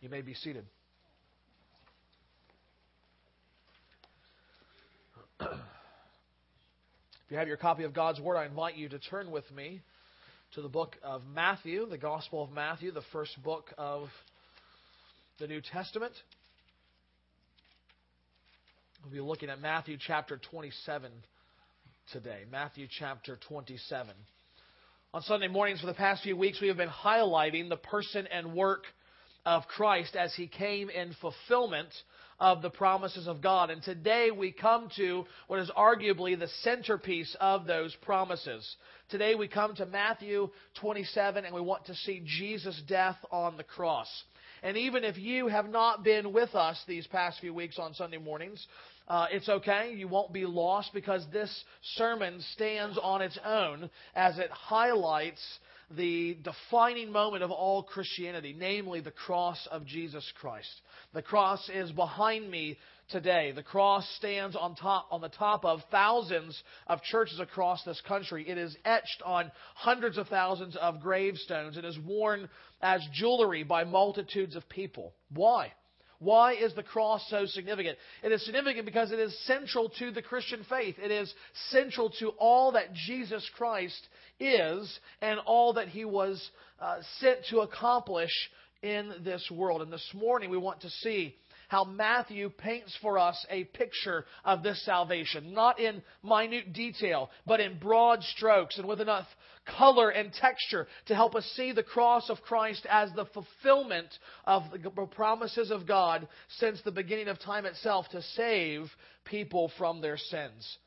You may be seated. if you have your copy of God's Word, I invite you to turn with me to the book of Matthew, the Gospel of Matthew, the first book of the New Testament. We'll be looking at Matthew chapter 27 today. Matthew chapter 27. On Sunday mornings for the past few weeks, we have been highlighting the person and work of Christ as he came in fulfillment of the promises of God. And today we come to what is arguably the centerpiece of those promises. Today we come to Matthew 27 and we want to see Jesus' death on the cross. And even if you have not been with us these past few weeks on Sunday mornings, uh, it's okay. You won't be lost because this sermon stands on its own as it highlights the defining moment of all Christianity, namely the cross of Jesus Christ. The cross is behind me today. The cross stands on top on the top of thousands of churches across this country. It is etched on hundreds of thousands of gravestones. It is worn as jewelry by multitudes of people. Why? Why is the cross so significant? It is significant because it is central to the Christian faith. It is central to all that Jesus Christ is and all that he was uh, sent to accomplish in this world. And this morning we want to see how Matthew paints for us a picture of this salvation, not in minute detail, but in broad strokes and with enough color and texture to help us see the cross of Christ as the fulfillment of the promises of God since the beginning of time itself to save people from their sins.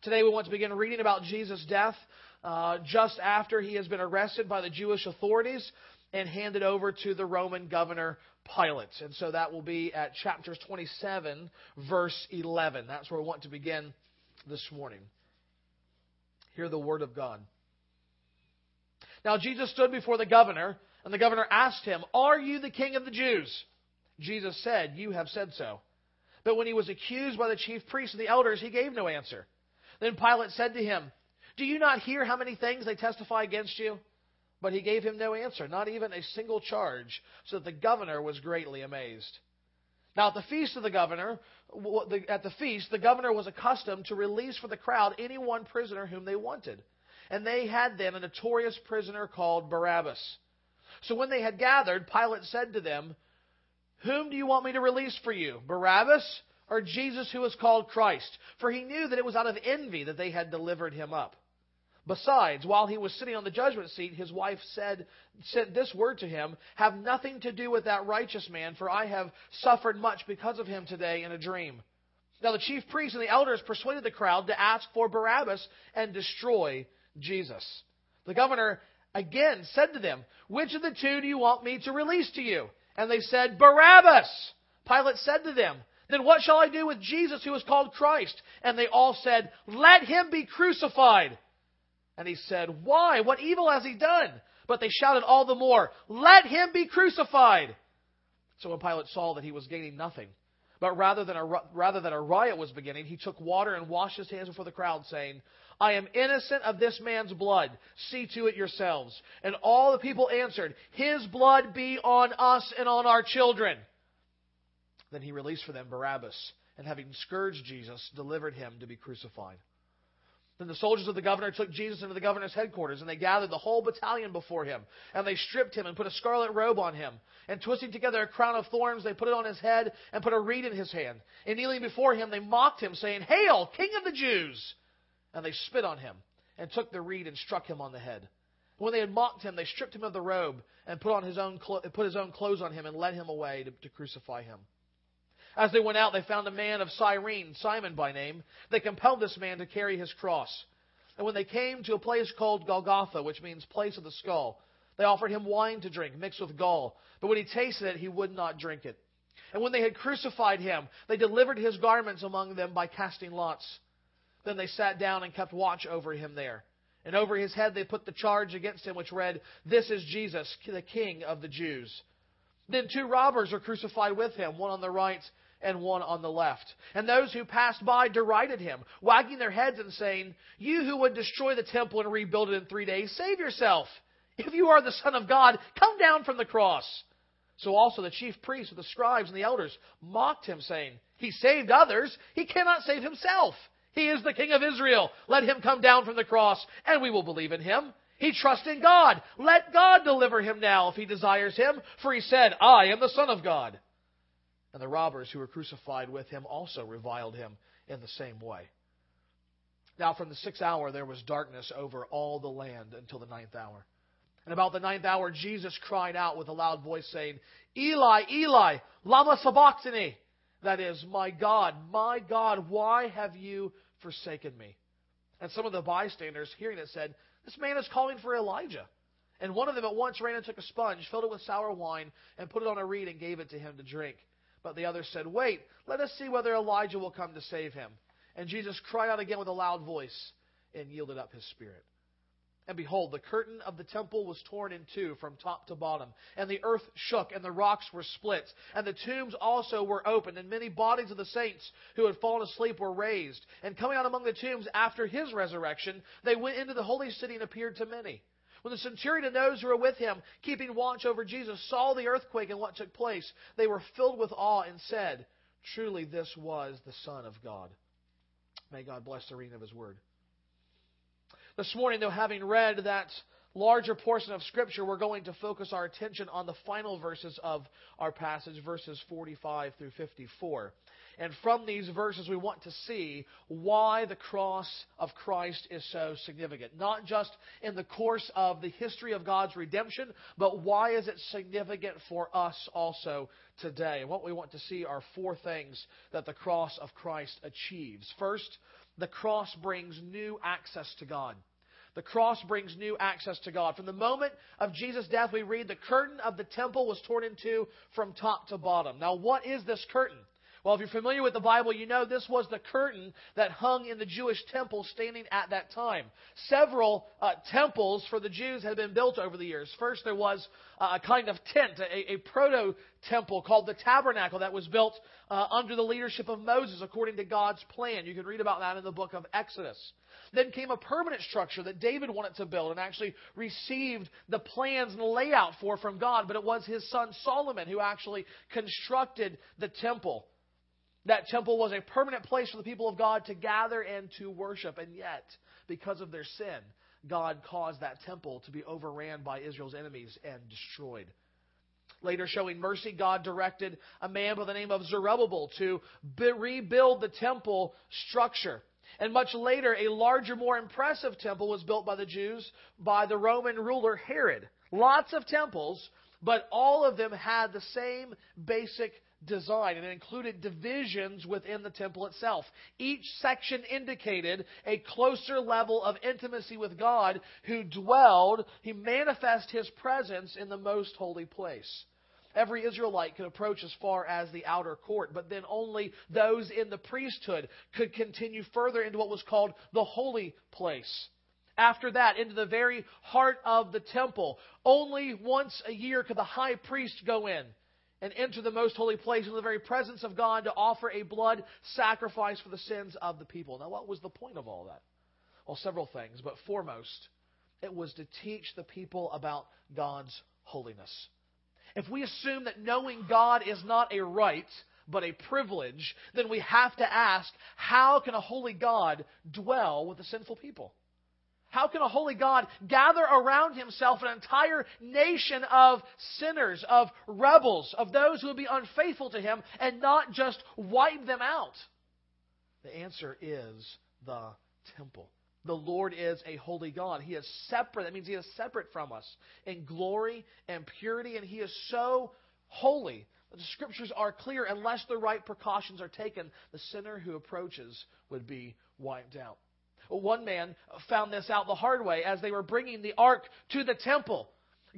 Today we want to begin reading about Jesus' death uh, just after he has been arrested by the Jewish authorities and handed over to the Roman governor Pilate. And so that will be at chapters 27, verse 11. That's where we want to begin this morning. Hear the word of God. Now Jesus stood before the governor, and the governor asked him, Are you the king of the Jews? Jesus said, You have said so. But when he was accused by the chief priests and the elders, he gave no answer. Then Pilate said to him, Do you not hear how many things they testify against you? But he gave him no answer, not even a single charge, so that the governor was greatly amazed. Now, at the feast of the governor, at the feast, the governor was accustomed to release for the crowd any one prisoner whom they wanted. And they had then a notorious prisoner called Barabbas. So when they had gathered, Pilate said to them, Whom do you want me to release for you, Barabbas or Jesus who is called Christ? For he knew that it was out of envy that they had delivered him up. Besides, while he was sitting on the judgment seat, his wife said, sent this word to him Have nothing to do with that righteous man, for I have suffered much because of him today in a dream. Now the chief priests and the elders persuaded the crowd to ask for Barabbas and destroy Jesus. The governor again said to them, Which of the two do you want me to release to you? And they said, Barabbas! Pilate said to them, Then what shall I do with Jesus who is called Christ? And they all said, Let him be crucified. And he said, Why? What evil has he done? But they shouted all the more, Let him be crucified! So when Pilate saw that he was gaining nothing, but rather than, a, rather than a riot was beginning, he took water and washed his hands before the crowd, saying, I am innocent of this man's blood. See to it yourselves. And all the people answered, His blood be on us and on our children. Then he released for them Barabbas, and having scourged Jesus, delivered him to be crucified. Then the soldiers of the governor took Jesus into the governor's headquarters, and they gathered the whole battalion before him. And they stripped him and put a scarlet robe on him. And twisting together a crown of thorns, they put it on his head and put a reed in his hand. And kneeling before him, they mocked him, saying, Hail, King of the Jews! And they spit on him, and took the reed and struck him on the head. When they had mocked him, they stripped him of the robe, and put, on his own put his own clothes on him, and led him away to, to crucify him. As they went out, they found a man of Cyrene, Simon by name. They compelled this man to carry his cross. And when they came to a place called Golgotha, which means place of the skull, they offered him wine to drink, mixed with gall. But when he tasted it, he would not drink it. And when they had crucified him, they delivered his garments among them by casting lots. Then they sat down and kept watch over him there. And over his head they put the charge against him, which read, This is Jesus, the King of the Jews. Then two robbers were crucified with him, one on the right and one on the left. And those who passed by derided him, wagging their heads and saying, You who would destroy the temple and rebuild it in three days, save yourself. If you are the Son of God, come down from the cross. So also the chief priests with the scribes and the elders mocked him, saying, He saved others, he cannot save himself. He is the King of Israel. Let him come down from the cross, and we will believe in him. He trusts in God. Let God deliver him now if he desires him, for he said, I am the Son of God. And the robbers who were crucified with him also reviled him in the same way. Now from the sixth hour there was darkness over all the land until the ninth hour. And about the ninth hour, Jesus cried out with a loud voice, saying, Eli, Eli, lama sabachthani. That is, my God, my God, why have you forsaken me? And some of the bystanders, hearing it, said, This man is calling for Elijah. And one of them at once ran and took a sponge, filled it with sour wine, and put it on a reed and gave it to him to drink. But the others said, Wait, let us see whether Elijah will come to save him. And Jesus cried out again with a loud voice and yielded up his spirit. And behold, the curtain of the temple was torn in two from top to bottom, and the earth shook, and the rocks were split, and the tombs also were opened, and many bodies of the saints who had fallen asleep were raised. And coming out among the tombs after his resurrection, they went into the holy city and appeared to many. When the centurion and those who were with him, keeping watch over Jesus, saw the earthquake and what took place, they were filled with awe and said, Truly this was the Son of God. May God bless the reading of his word. This morning, though, having read that larger portion of Scripture, we're going to focus our attention on the final verses of our passage, verses 45 through 54. And from these verses, we want to see why the cross of Christ is so significant. Not just in the course of the history of God's redemption, but why is it significant for us also today? What we want to see are four things that the cross of Christ achieves. First, the cross brings new access to God. The cross brings new access to God. From the moment of Jesus' death, we read the curtain of the temple was torn in two from top to bottom. Now, what is this curtain? Well, if you're familiar with the Bible, you know this was the curtain that hung in the Jewish temple standing at that time. Several uh, temples for the Jews had been built over the years. First, there was uh, a kind of tent, a, a proto temple called the tabernacle that was built uh, under the leadership of Moses according to God's plan. You can read about that in the book of Exodus. Then came a permanent structure that David wanted to build and actually received the plans and layout for from God, but it was his son Solomon who actually constructed the temple. That temple was a permanent place for the people of God to gather and to worship. And yet, because of their sin, God caused that temple to be overran by Israel's enemies and destroyed. Later, showing mercy, God directed a man by the name of Zerubbabel to be- rebuild the temple structure. And much later, a larger, more impressive temple was built by the Jews by the Roman ruler Herod. Lots of temples, but all of them had the same basic design, and it included divisions within the temple itself. Each section indicated a closer level of intimacy with God who dwelled, he manifest his presence in the most holy place. Every Israelite could approach as far as the outer court, but then only those in the priesthood could continue further into what was called the holy place. After that, into the very heart of the temple. Only once a year could the high priest go in and enter the most holy place in the very presence of God to offer a blood sacrifice for the sins of the people. Now, what was the point of all that? Well, several things, but foremost, it was to teach the people about God's holiness. If we assume that knowing God is not a right, but a privilege, then we have to ask how can a holy God dwell with a sinful people? How can a holy God gather around himself an entire nation of sinners, of rebels, of those who would be unfaithful to him, and not just wipe them out? The answer is the temple. The Lord is a holy God. He is separate. That means He is separate from us in glory and purity, and He is so holy the Scriptures are clear. Unless the right precautions are taken, the sinner who approaches would be wiped out. One man found this out the hard way as they were bringing the ark to the temple.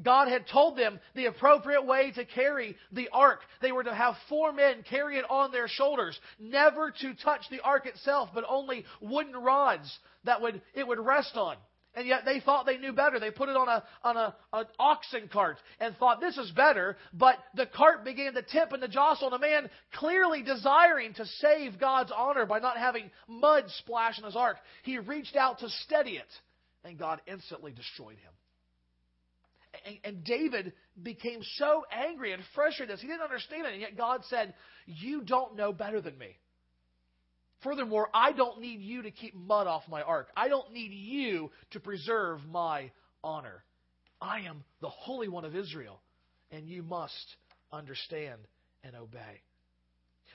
God had told them the appropriate way to carry the ark. They were to have four men carry it on their shoulders, never to touch the ark itself, but only wooden rods that would it would rest on. And yet they thought they knew better. They put it on a on a an oxen cart and thought this is better. But the cart began to tip and to jostle, and a man clearly desiring to save God's honor by not having mud splash in his ark, he reached out to steady it, and God instantly destroyed him. And, and David became so angry and frustrated. He didn't understand it. And yet God said, You don't know better than me. Furthermore, I don't need you to keep mud off my ark. I don't need you to preserve my honor. I am the Holy One of Israel, and you must understand and obey.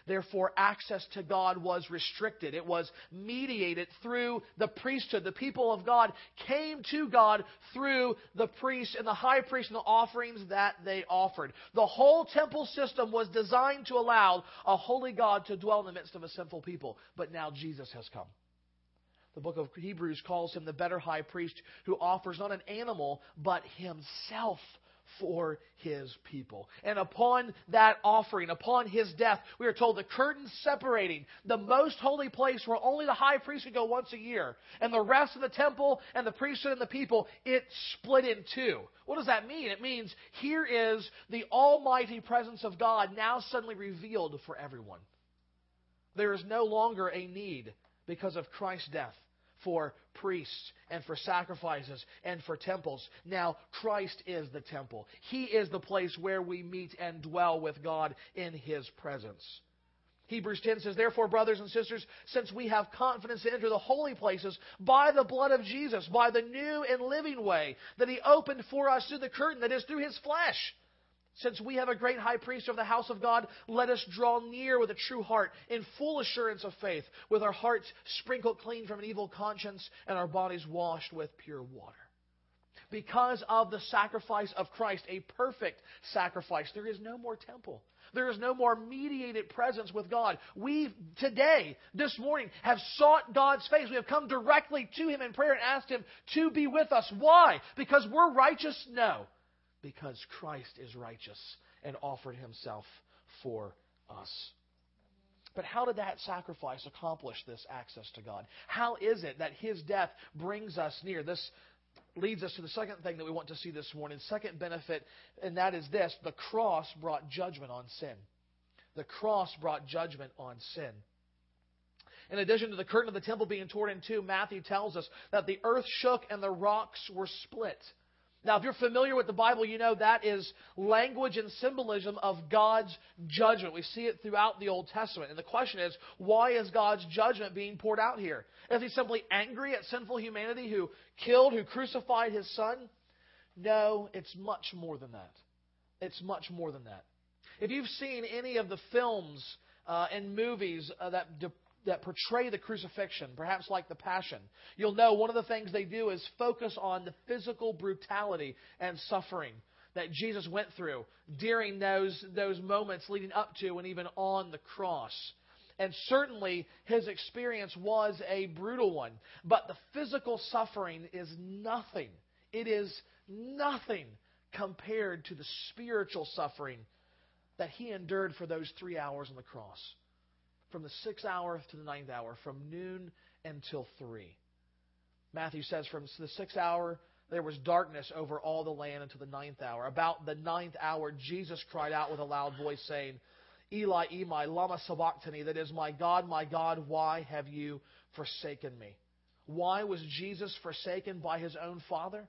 Therefore, access to God was restricted. It was mediated through the priesthood. The people of God came to God through the priest and the high priest and the offerings that they offered. The whole temple system was designed to allow a holy God to dwell in the midst of a sinful people. But now Jesus has come. The book of Hebrews calls him the better high priest who offers not an animal, but himself for his people. And upon that offering, upon his death, we are told the curtain separating the most holy place where only the high priest could go once a year, and the rest of the temple and the priesthood and the people, it split in two. What does that mean? It means here is the almighty presence of God now suddenly revealed for everyone. There is no longer a need because of Christ's death for priests and for sacrifices and for temples. Now, Christ is the temple. He is the place where we meet and dwell with God in His presence. Hebrews 10 says, Therefore, brothers and sisters, since we have confidence to enter the holy places by the blood of Jesus, by the new and living way that He opened for us through the curtain, that is, through His flesh since we have a great high priest of the house of God, let us draw near with a true heart, in full assurance of faith, with our hearts sprinkled clean from an evil conscience and our bodies washed with pure water. Because of the sacrifice of Christ, a perfect sacrifice, there is no more temple. There is no more mediated presence with God. We today, this morning, have sought God's face. We have come directly to Him in prayer and asked Him to be with us. Why? Because we're righteous? No because Christ is righteous and offered himself for us. But how did that sacrifice accomplish this access to God? How is it that his death brings us near? This leads us to the second thing that we want to see this morning, second benefit, and that is this the cross brought judgment on sin. The cross brought judgment on sin. In addition to the curtain of the temple being torn in two, Matthew tells us that the earth shook and the rocks were split. Now, if you're familiar with the Bible, you know that is language and symbolism of God's judgment. We see it throughout the Old Testament. And the question is, why is God's judgment being poured out here? Is he simply angry at sinful humanity who killed, who crucified his son? No, it's much more than that. It's much more than that. If you've seen any of the films uh, and movies uh, that de- that portray the crucifixion, perhaps like the Passion, you'll know one of the things they do is focus on the physical brutality and suffering that Jesus went through during those, those moments leading up to and even on the cross. And certainly his experience was a brutal one. But the physical suffering is nothing. It is nothing compared to the spiritual suffering that he endured for those three hours on the cross from the sixth hour to the ninth hour, from noon until three. Matthew says, from the sixth hour, there was darkness over all the land until the ninth hour. About the ninth hour, Jesus cried out with a loud voice, saying, Eli, Eli, lama sabachthani, that is, my God, my God, why have you forsaken me? Why was Jesus forsaken by his own Father?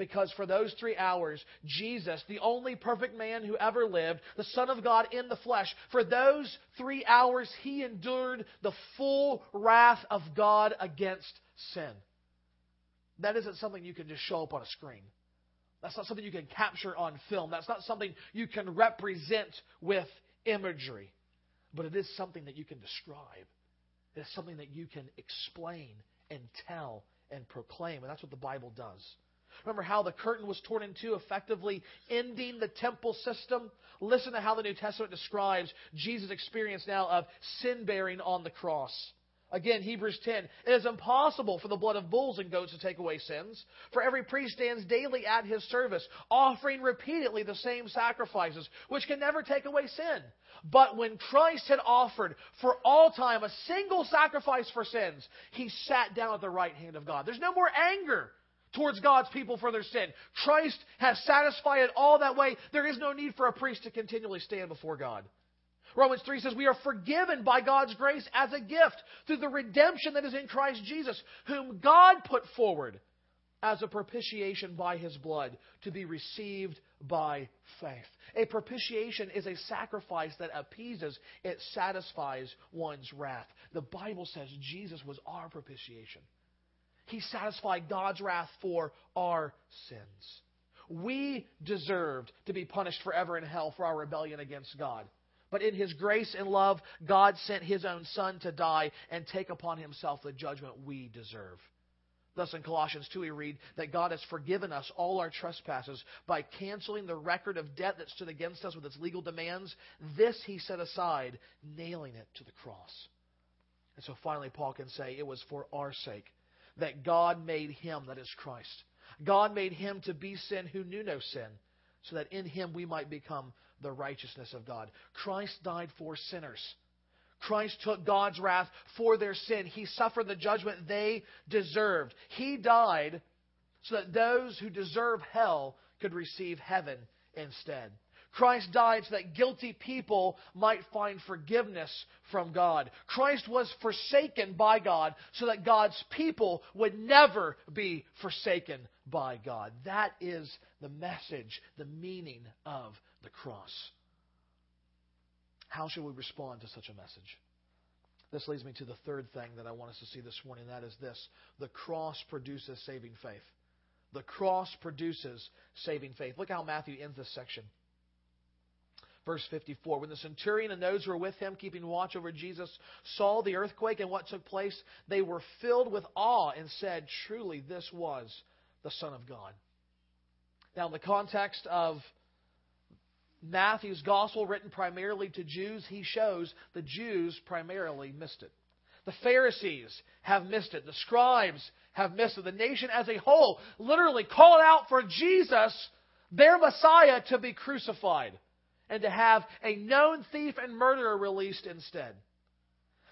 Because for those three hours, Jesus, the only perfect man who ever lived, the Son of God in the flesh, for those three hours, he endured the full wrath of God against sin. That isn't something you can just show up on a screen. That's not something you can capture on film. That's not something you can represent with imagery. But it is something that you can describe. It is something that you can explain and tell and proclaim. And that's what the Bible does. Remember how the curtain was torn in two, effectively ending the temple system? Listen to how the New Testament describes Jesus' experience now of sin bearing on the cross. Again, Hebrews 10. It is impossible for the blood of bulls and goats to take away sins. For every priest stands daily at his service, offering repeatedly the same sacrifices, which can never take away sin. But when Christ had offered for all time a single sacrifice for sins, he sat down at the right hand of God. There's no more anger towards God's people for their sin. Christ has satisfied it all that way. There is no need for a priest to continually stand before God. Romans 3 says, We are forgiven by God's grace as a gift through the redemption that is in Christ Jesus, whom God put forward as a propitiation by his blood to be received by faith. A propitiation is a sacrifice that appeases, it satisfies one's wrath. The Bible says Jesus was our propitiation. He satisfied God's wrath for our sins. We deserved to be punished forever in hell for our rebellion against God. But in His grace and love, God sent His own Son to die and take upon Himself the judgment we deserve. Thus, in Colossians 2, we read that God has forgiven us all our trespasses by canceling the record of debt that stood against us with its legal demands. This He set aside, nailing it to the cross. And so finally, Paul can say it was for our sake that God made Him, that is Christ. God made Him to be sin who knew no sin, so that in Him we might become the righteousness of God. Christ died for sinners. Christ took God's wrath for their sin. He suffered the judgment they deserved. He died so that those who deserve hell could receive heaven instead. Christ died so that guilty people might find forgiveness from God. Christ was forsaken by God so that God's people would never be forsaken by God. That is the message, the meaning of the cross. How should we respond to such a message? This leads me to the third thing that I want us to see this morning. That is this the cross produces saving faith. The cross produces saving faith. Look how Matthew ends this section. Verse 54 When the centurion and those who were with him, keeping watch over Jesus, saw the earthquake and what took place, they were filled with awe and said, Truly, this was the Son of God. Now, in the context of Matthew's gospel, written primarily to Jews, he shows the Jews primarily missed it. The Pharisees have missed it. The scribes have missed it. The nation as a whole literally called out for Jesus, their Messiah, to be crucified and to have a known thief and murderer released instead.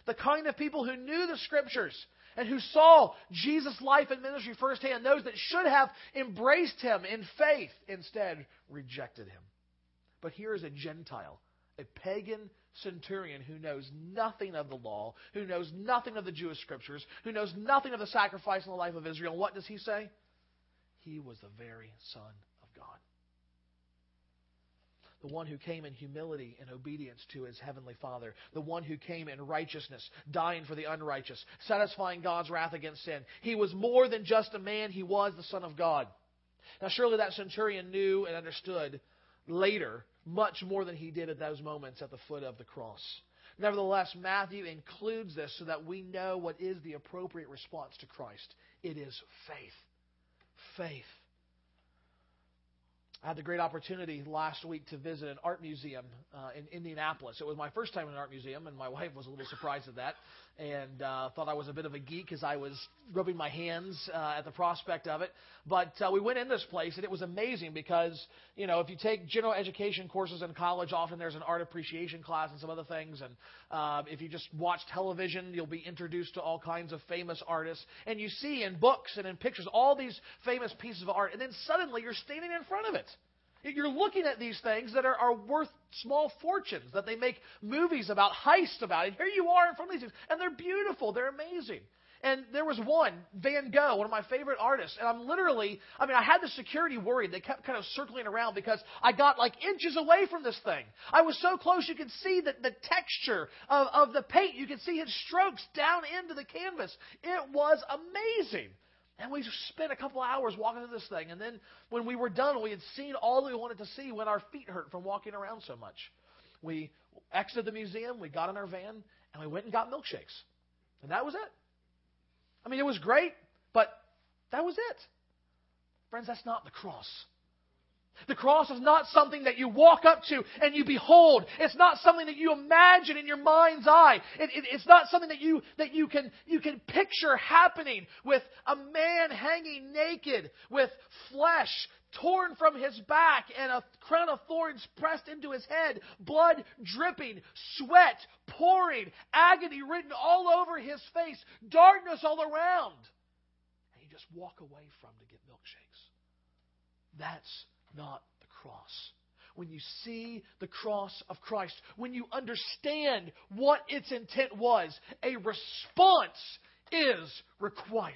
The kind of people who knew the scriptures and who saw Jesus' life and ministry firsthand, those that should have embraced him in faith, instead rejected him. But here is a Gentile, a pagan centurion who knows nothing of the law, who knows nothing of the Jewish scriptures, who knows nothing of the sacrifice in the life of Israel. What does he say? He was the very Son the one who came in humility and obedience to his heavenly Father, the one who came in righteousness, dying for the unrighteous, satisfying God's wrath against sin. He was more than just a man, he was the Son of God. Now, surely that centurion knew and understood later much more than he did at those moments at the foot of the cross. Nevertheless, Matthew includes this so that we know what is the appropriate response to Christ. It is faith. Faith. I had the great opportunity last week to visit an art museum uh, in Indianapolis. It was my first time in an art museum, and my wife was a little surprised at that and uh, thought I was a bit of a geek as I was rubbing my hands uh, at the prospect of it. But uh, we went in this place, and it was amazing because, you know, if you take general education courses in college, often there's an art appreciation class and some other things. And uh, if you just watch television, you'll be introduced to all kinds of famous artists. And you see in books and in pictures all these famous pieces of art, and then suddenly you're standing in front of it. You're looking at these things that are, are worth small fortunes, that they make movies about, heists about. And here you are in front of these things. And they're beautiful, they're amazing. And there was one, Van Gogh, one of my favorite artists. And I'm literally, I mean, I had the security worried. They kept kind of circling around because I got like inches away from this thing. I was so close you could see the, the texture of, of the paint. You could see his strokes down into the canvas. It was amazing. And we spent a couple hours walking through this thing. And then when we were done, we had seen all we wanted to see when our feet hurt from walking around so much. We exited the museum, we got in our van, and we went and got milkshakes. And that was it. I mean, it was great, but that was it. Friends, that's not the cross. The cross is not something that you walk up to and you behold. It's not something that you imagine in your mind's eye. It, it, it's not something that you that you can you can picture happening with a man hanging naked with flesh torn from his back and a crown of thorns pressed into his head, blood dripping, sweat pouring, agony written all over his face, darkness all around. And you just walk away from to get milkshakes. That's not the cross. When you see the cross of Christ, when you understand what its intent was, a response is required.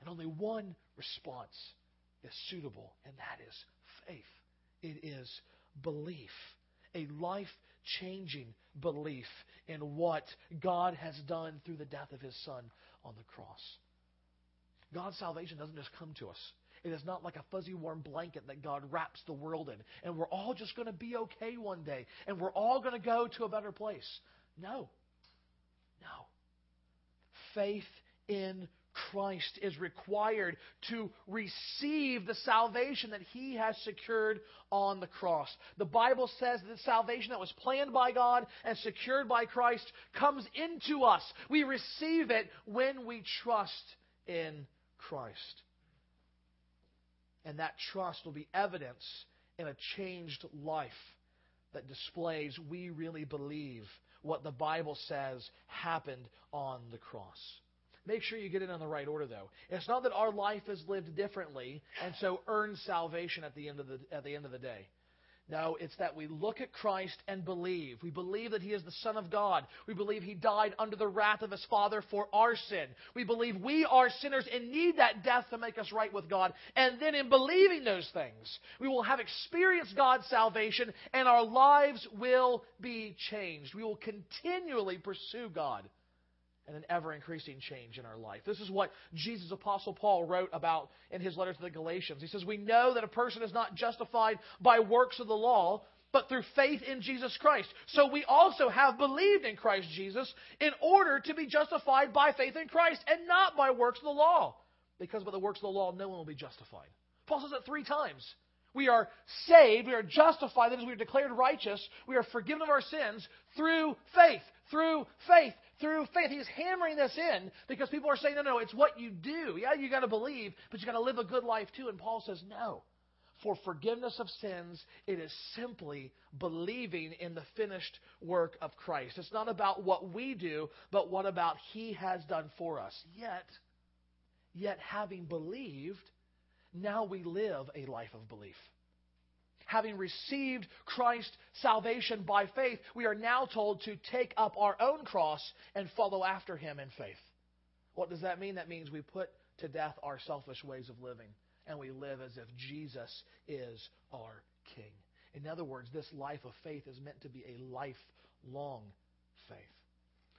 And only one response is suitable, and that is faith. It is belief, a life changing belief in what God has done through the death of His Son on the cross. God's salvation doesn't just come to us. It is not like a fuzzy warm blanket that God wraps the world in, and we're all just going to be okay one day, and we're all going to go to a better place. No. No. Faith in Christ is required to receive the salvation that he has secured on the cross. The Bible says that the salvation that was planned by God and secured by Christ comes into us. We receive it when we trust in Christ. And that trust will be evidence in a changed life that displays we really believe what the Bible says happened on the cross. Make sure you get it in the right order, though. It's not that our life is lived differently and so earn salvation at the end of the, at the, end of the day. No, it's that we look at Christ and believe. We believe that He is the Son of God. We believe He died under the wrath of His Father for our sin. We believe we are sinners and need that death to make us right with God. And then in believing those things, we will have experienced God's salvation and our lives will be changed. We will continually pursue God and an ever increasing change in our life. This is what Jesus Apostle Paul wrote about in his letter to the Galatians. He says, We know that a person is not justified by works of the law, but through faith in Jesus Christ. So we also have believed in Christ Jesus in order to be justified by faith in Christ and not by works of the law. Because by the works of the law, no one will be justified. Paul says it three times. We are saved, we are justified, that is, we are declared righteous, we are forgiven of our sins through faith. Through faith through faith. He's hammering this in because people are saying, no, no, it's what you do. Yeah, you got to believe, but you got to live a good life too. And Paul says, no. For forgiveness of sins, it is simply believing in the finished work of Christ. It's not about what we do, but what about He has done for us. Yet, yet having believed, now we live a life of belief having received Christ's salvation by faith, we are now told to take up our own cross and follow after him in faith. What does that mean? That means we put to death our selfish ways of living and we live as if Jesus is our King. In other words, this life of faith is meant to be a lifelong faith.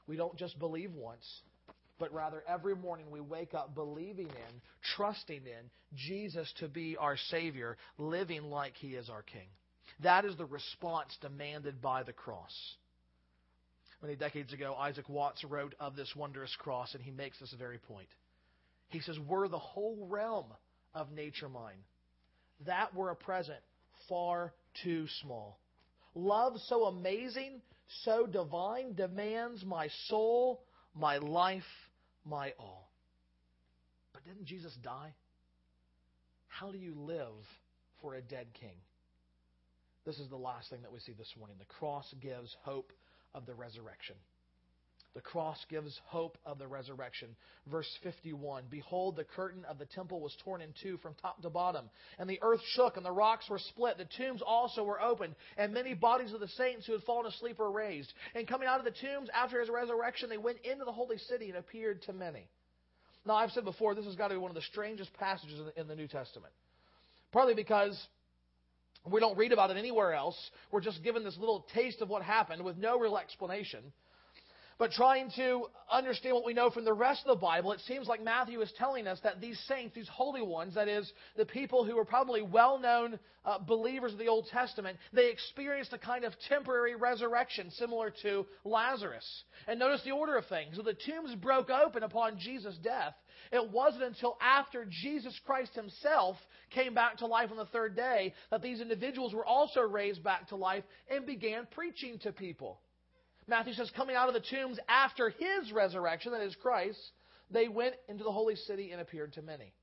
We don't just believe once, but rather every morning we wake up believing in, trusting in Jesus to be our Savior, living like He is our King. That is the response demanded by the cross. Many decades ago, Isaac Watts wrote of this wondrous cross, and he makes this very point. He says, Were the whole realm of nature mine, that were a present far too small. Love so amazing, so divine, demands my soul, my life, my all. But didn't Jesus die? How do you live for a dead king? This is the last thing that we see this morning. The cross gives hope of the resurrection. The cross gives hope of the resurrection. Verse 51 Behold, the curtain of the temple was torn in two from top to bottom, and the earth shook, and the rocks were split. The tombs also were opened, and many bodies of the saints who had fallen asleep were raised. And coming out of the tombs after his resurrection, they went into the holy city and appeared to many. Now, I've said before, this has got to be one of the strangest passages in the New Testament. Partly because we don't read about it anywhere else. We're just given this little taste of what happened with no real explanation. But trying to understand what we know from the rest of the Bible, it seems like Matthew is telling us that these saints, these holy ones, that is, the people who were probably well known uh, believers of the Old Testament, they experienced a kind of temporary resurrection similar to Lazarus. And notice the order of things. So the tombs broke open upon Jesus' death. It wasn't until after Jesus Christ himself came back to life on the third day that these individuals were also raised back to life and began preaching to people. Matthew says, coming out of the tombs after his resurrection, that is Christ, they went into the holy city and appeared to many.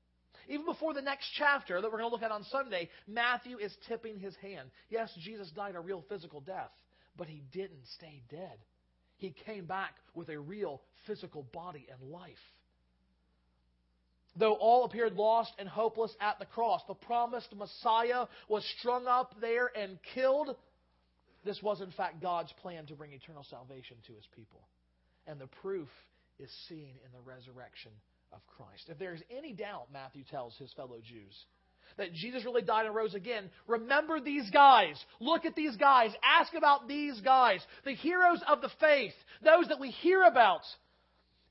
Even before the next chapter that we're going to look at on Sunday, Matthew is tipping his hand. Yes, Jesus died a real physical death, but he didn't stay dead. He came back with a real physical body and life. Though all appeared lost and hopeless at the cross, the promised Messiah was strung up there and killed this was, in fact, God's plan to bring eternal salvation to his people. And the proof is seen in the resurrection of Christ. If there is any doubt, Matthew tells his fellow Jews, that Jesus really died and rose again, remember these guys. Look at these guys. Ask about these guys. The heroes of the faith, those that we hear about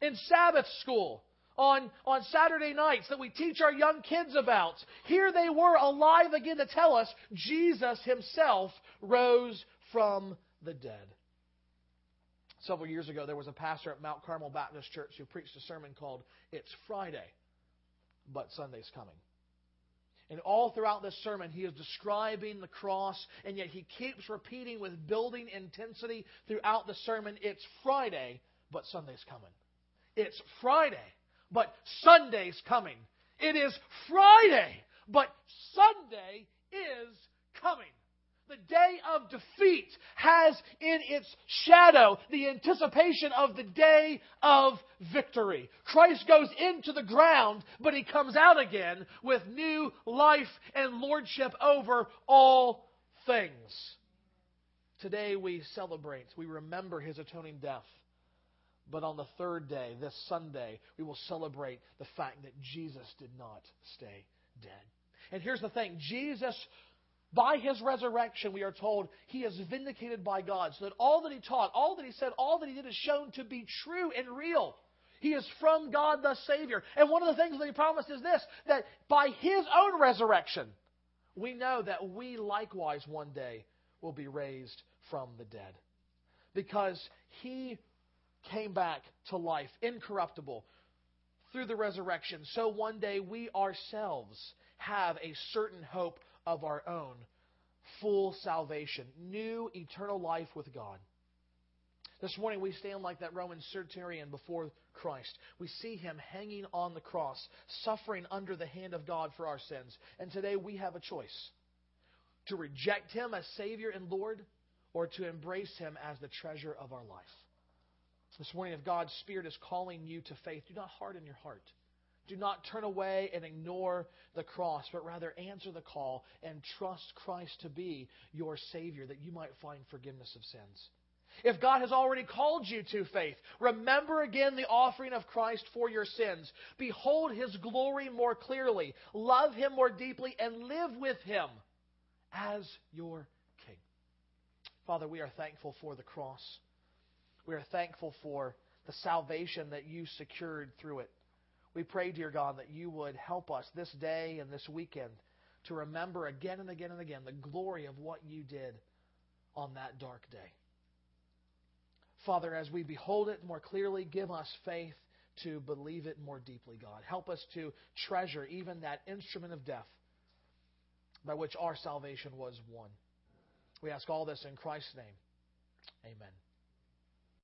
in Sabbath school, on, on Saturday nights that we teach our young kids about. Here they were alive again to tell us Jesus himself rose from the dead. Several years ago, there was a pastor at Mount Carmel Baptist Church who preached a sermon called It's Friday, but Sunday's Coming. And all throughout this sermon, he is describing the cross, and yet he keeps repeating with building intensity throughout the sermon It's Friday, but Sunday's coming. It's Friday, but Sunday's coming. It is Friday, but Sunday is coming. The day of defeat has in its shadow the anticipation of the day of victory. Christ goes into the ground, but he comes out again with new life and lordship over all things. Today we celebrate, we remember his atoning death. But on the third day, this Sunday, we will celebrate the fact that Jesus did not stay dead. And here's the thing Jesus, by his resurrection, we are told he is vindicated by God, so that all that he taught, all that he said, all that he did is shown to be true and real. He is from God the Savior. And one of the things that he promised is this that by his own resurrection, we know that we likewise one day will be raised from the dead. Because he came back to life, incorruptible, through the resurrection, so one day we ourselves have a certain hope of our own full salvation, new eternal life with God. This morning we stand like that Roman centurion before Christ. We see him hanging on the cross, suffering under the hand of God for our sins. And today we have a choice to reject him as Savior and Lord or to embrace him as the treasure of our life. This morning, if God's Spirit is calling you to faith, do not harden your heart. Do not turn away and ignore the cross, but rather answer the call and trust Christ to be your Savior that you might find forgiveness of sins. If God has already called you to faith, remember again the offering of Christ for your sins. Behold His glory more clearly. Love Him more deeply and live with Him as your King. Father, we are thankful for the cross. We are thankful for the salvation that you secured through it. We pray, dear God, that you would help us this day and this weekend to remember again and again and again the glory of what you did on that dark day. Father, as we behold it more clearly, give us faith to believe it more deeply, God. Help us to treasure even that instrument of death by which our salvation was won. We ask all this in Christ's name. Amen.